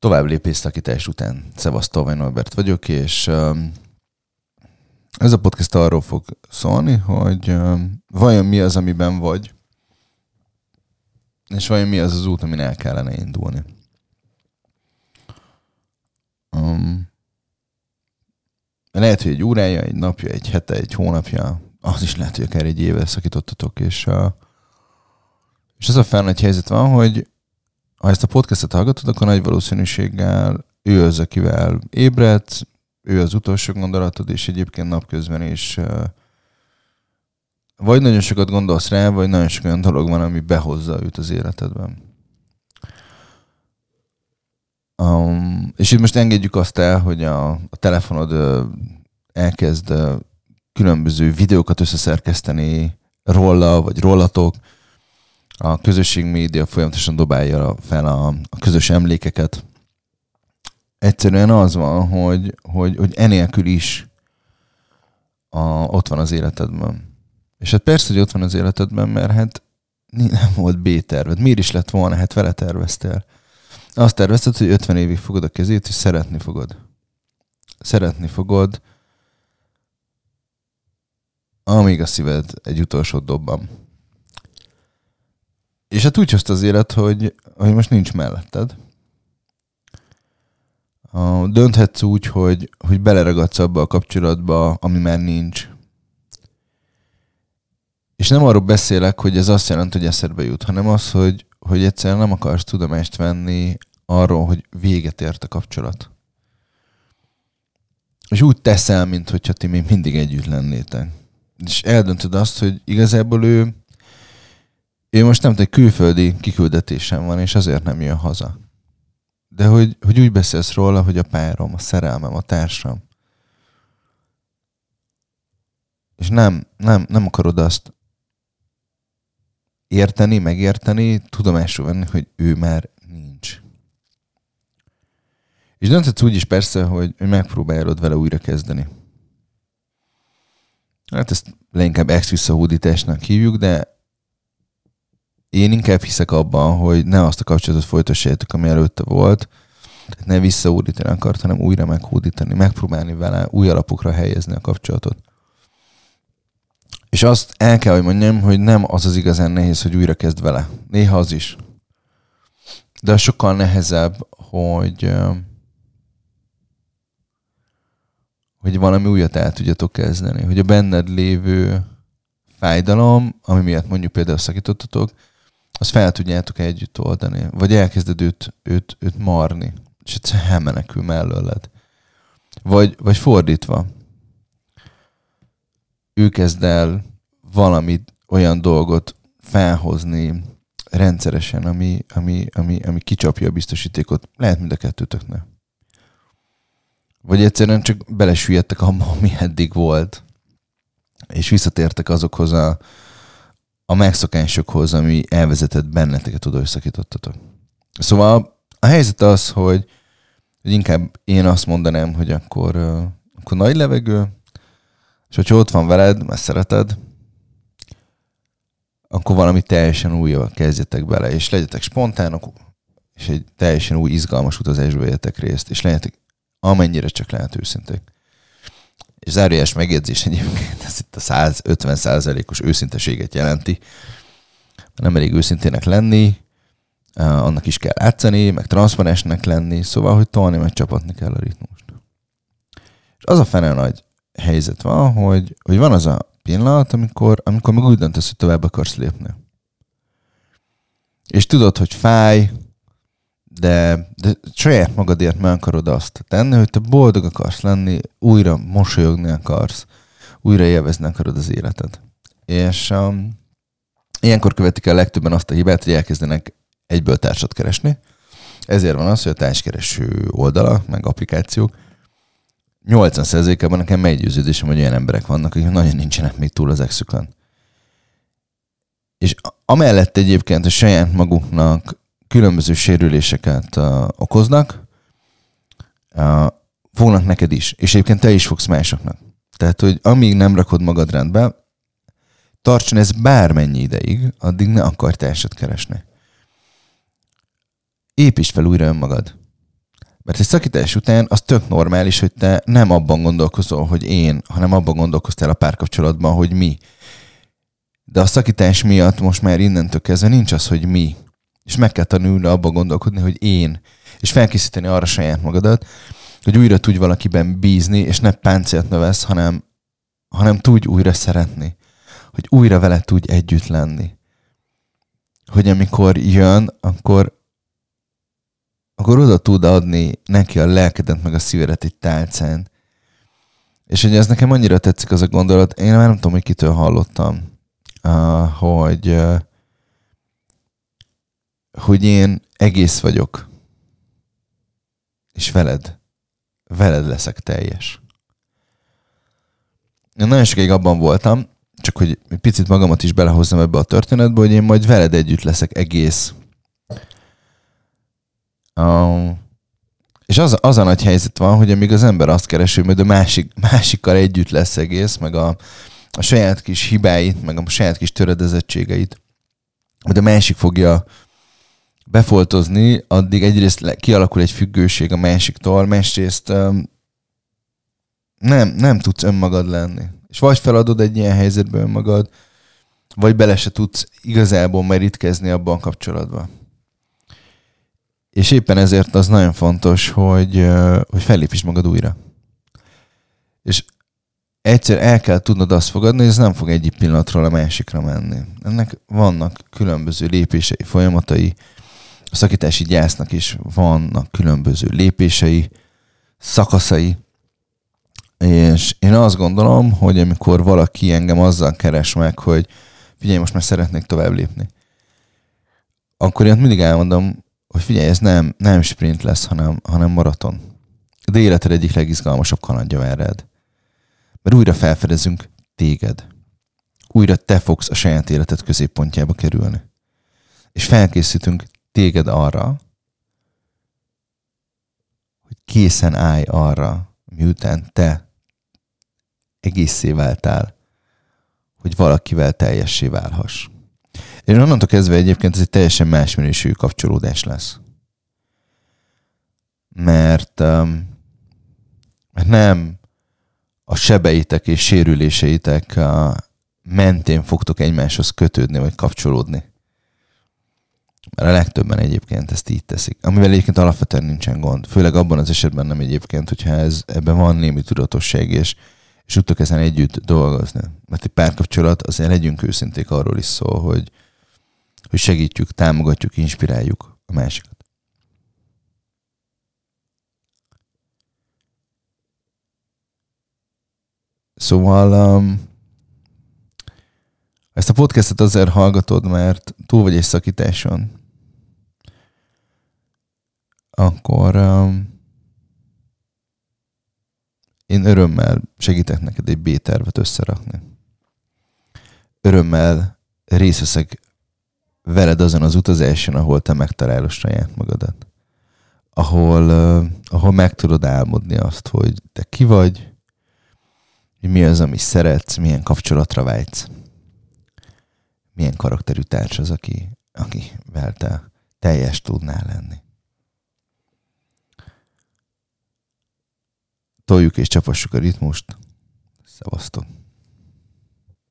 tovább lépés szakítás után. Szevasztó, Tolvaj Norbert vagyok, és um, ez a podcast arról fog szólni, hogy um, vajon mi az, amiben vagy, és vajon mi az az út, amin el kellene indulni. Um, lehet, hogy egy órája, egy napja, egy hete, egy hónapja, az is lehet, hogy akár egy éve szakítottatok, és, uh, és az a fel nagy helyzet van, hogy ha ezt a podcastet hallgatod, akkor nagy valószínűséggel ő az, akivel ébredt, ő az utolsó gondolatod, és egyébként napközben is vagy nagyon sokat gondolsz rá, vagy nagyon sok olyan dolog van, ami behozza őt az életedben. Um, és itt most engedjük azt el, hogy a, a telefonod elkezd különböző videókat összeszerkeszteni róla, vagy rólatok. A közösség média folyamatosan dobálja fel a, a közös emlékeket. Egyszerűen az van, hogy, hogy, hogy enélkül is a, ott van az életedben. És hát persze, hogy ott van az életedben, mert hát nem volt B-terved. Miért is lett volna? Hát vele terveztél. Azt tervezted, hogy 50 évig fogod a kezét, és szeretni fogod. Szeretni fogod, amíg a szíved egy utolsó dobban. És hát úgy hozta az élet, hogy, hogy most nincs melletted. Dönthetsz úgy, hogy, hogy beleragadsz abba a kapcsolatba, ami már nincs. És nem arról beszélek, hogy ez azt jelenti, hogy eszedbe jut, hanem az, hogy, hogy egyszerűen nem akarsz tudomást venni arról, hogy véget ért a kapcsolat. És úgy teszel, mint hogyha ti még mindig együtt lennétek. És eldöntöd azt, hogy igazából ő, ő most nem egy külföldi kiküldetésem van, és azért nem jön haza. De hogy, hogy úgy beszélsz róla, hogy a párom, a szerelmem, a társam. És nem, nem, nem akarod azt érteni, megérteni, tudomásul venni, hogy ő már nincs. És dönthetsz úgy is persze, hogy megpróbálod vele újra kezdeni. Hát ezt leginkább ex-visszahódításnak hívjuk, de én inkább hiszek abban, hogy ne azt a kapcsolatot folytassátok, ami előtte volt, tehát ne visszahódítani akart, hanem újra meghódítani, megpróbálni vele új alapokra helyezni a kapcsolatot. És azt el kell, hogy mondjam, hogy nem az az igazán nehéz, hogy újra kezd vele. Néha az is. De sokkal nehezebb, hogy hogy valami újat el tudjatok kezdeni. Hogy a benned lévő fájdalom, ami miatt mondjuk például szakítottatok, azt fel tudjátok együtt oldani. Vagy elkezded őt, őt, őt marni, és egyszerűen elmenekül mellőled. Vagy, vagy fordítva. Ő kezd el valamit, olyan dolgot felhozni rendszeresen, ami, ami, ami, ami kicsapja a biztosítékot. Lehet mind a kettőtöknek. Vagy egyszerűen csak belesüllyedtek abba, ami eddig volt, és visszatértek azokhoz a, a megszokásokhoz, ami elvezetett benneteket oda, hogy szakítottatok. Szóval a helyzet az, hogy, hogy inkább én azt mondanám, hogy akkor, akkor nagy levegő, és hogyha ott van veled, mert szereted, akkor valami teljesen újjal kezdjetek bele, és legyetek spontánok, és egy teljesen új, izgalmas utazásba vegyetek részt, és legyetek amennyire csak lehet őszinték. És zárójás megjegyzés egyébként, ez itt a 150 százalékos őszinteséget jelenti. Nem elég őszintének lenni, annak is kell átszani, meg transzparensnek lenni, szóval, hogy tolni, meg csapatni kell a ritmust. És az a fene nagy helyzet van, hogy, hogy van az a pillanat, amikor, amikor meg úgy döntesz, hogy tovább akarsz lépni. És tudod, hogy fáj, de, de saját magadért meg akarod azt tenni, hogy te boldog akarsz lenni, újra mosolyogni akarsz, újra élvezni akarod az életed. És um, ilyenkor követik el legtöbben azt a hibát, hogy elkezdenek egyből társat keresni. Ezért van az, hogy a társkereső oldala, meg applikációk 80%-ában nekem meggyőződésem, hogy olyan emberek vannak, akik nagyon nincsenek még túl az exükön. És amellett egyébként a saját maguknak különböző sérüléseket uh, okoznak, uh, fognak neked is, és egyébként te is fogsz másoknak. Tehát, hogy amíg nem rakod magad rendbe, tartson ez bármennyi ideig, addig ne akar társat keresni. Építsd fel újra önmagad. Mert egy szakítás után az tök normális, hogy te nem abban gondolkozol, hogy én, hanem abban gondolkoztál a párkapcsolatban, hogy mi. De a szakítás miatt most már innentől kezdve nincs az, hogy mi. És meg kell tanulni abban gondolkodni, hogy én. És felkészíteni arra saját magadat, hogy újra tudj valakiben bízni, és ne páncélt növesz, hanem, hanem tudj újra szeretni. Hogy újra vele tudj együtt lenni. Hogy amikor jön, akkor akkor oda tud adni neki a lelkedet, meg a szívedet egy tálcán. És hogy ez nekem annyira tetszik az a gondolat, én már nem tudom, hogy kitől hallottam, uh, hogy, uh, hogy én egész vagyok, és veled, veled leszek teljes. Én nagyon sokáig abban voltam, csak hogy egy picit magamat is belehozzam ebbe a történetbe, hogy én majd veled együtt leszek egész. Um, és az, az a nagy helyzet van, hogy amíg az ember azt keresi, hogy a másik, másikkal együtt lesz egész, meg a, a saját kis hibáit, meg a saját kis töredezettségeit, hogy a másik fogja befoltozni, addig egyrészt kialakul egy függőség a másiktól, másrészt nem, nem tudsz önmagad lenni. És vagy feladod egy ilyen helyzetbe önmagad, vagy bele se tudsz igazából merítkezni abban a kapcsolatban. És éppen ezért az nagyon fontos, hogy, hogy fellépíts magad újra. És egyszer el kell tudnod azt fogadni, hogy ez nem fog egyik pillanatról a másikra menni. Ennek vannak különböző lépései, folyamatai. A szakítási gyásznak is vannak különböző lépései, szakaszai. És én azt gondolom, hogy amikor valaki engem azzal keres meg, hogy figyelj, most már szeretnék tovább lépni, akkor én mindig elmondom, hogy figyelj, ez nem, nem sprint lesz, hanem, hanem maraton. De életed egyik legizgalmasabb kalandja vár rád. Mert újra felfedezünk téged. Újra te fogsz a saját életed középpontjába kerülni. És felkészítünk téged arra, hogy készen állj arra, miután te egészé váltál, hogy valakivel teljessé válhass. És onnantól kezdve egyébként ez egy teljesen más minőségű kapcsolódás lesz. Mert, um, nem a sebeitek és sérüléseitek uh, mentén fogtok egymáshoz kötődni vagy kapcsolódni. Mert a legtöbben egyébként ezt így teszik. Amivel egyébként alapvetően nincsen gond. Főleg abban az esetben nem egyébként, hogyha ez, ebben van némi tudatosság, és, és tudtok ezen együtt dolgozni. Mert egy párkapcsolat, azért legyünk őszinték, arról is szól, hogy, hogy segítjük, támogatjuk, inspiráljuk a másikat. Szóval um, ezt a podcastet azért hallgatod, mert túl vagy egy szakításon, akkor um, én örömmel segítek neked egy B-tervet összerakni. Örömmel részt veled azon az utazáson, ahol te megtalálod saját magadat. Ahol, uh, ahol meg tudod álmodni azt, hogy te ki vagy, mi az, ami szeretsz, milyen kapcsolatra vágysz. Milyen karakterű társ az, aki, akivel te teljes tudnál lenni. Toljuk és csapassuk a ritmust. Szevasztok!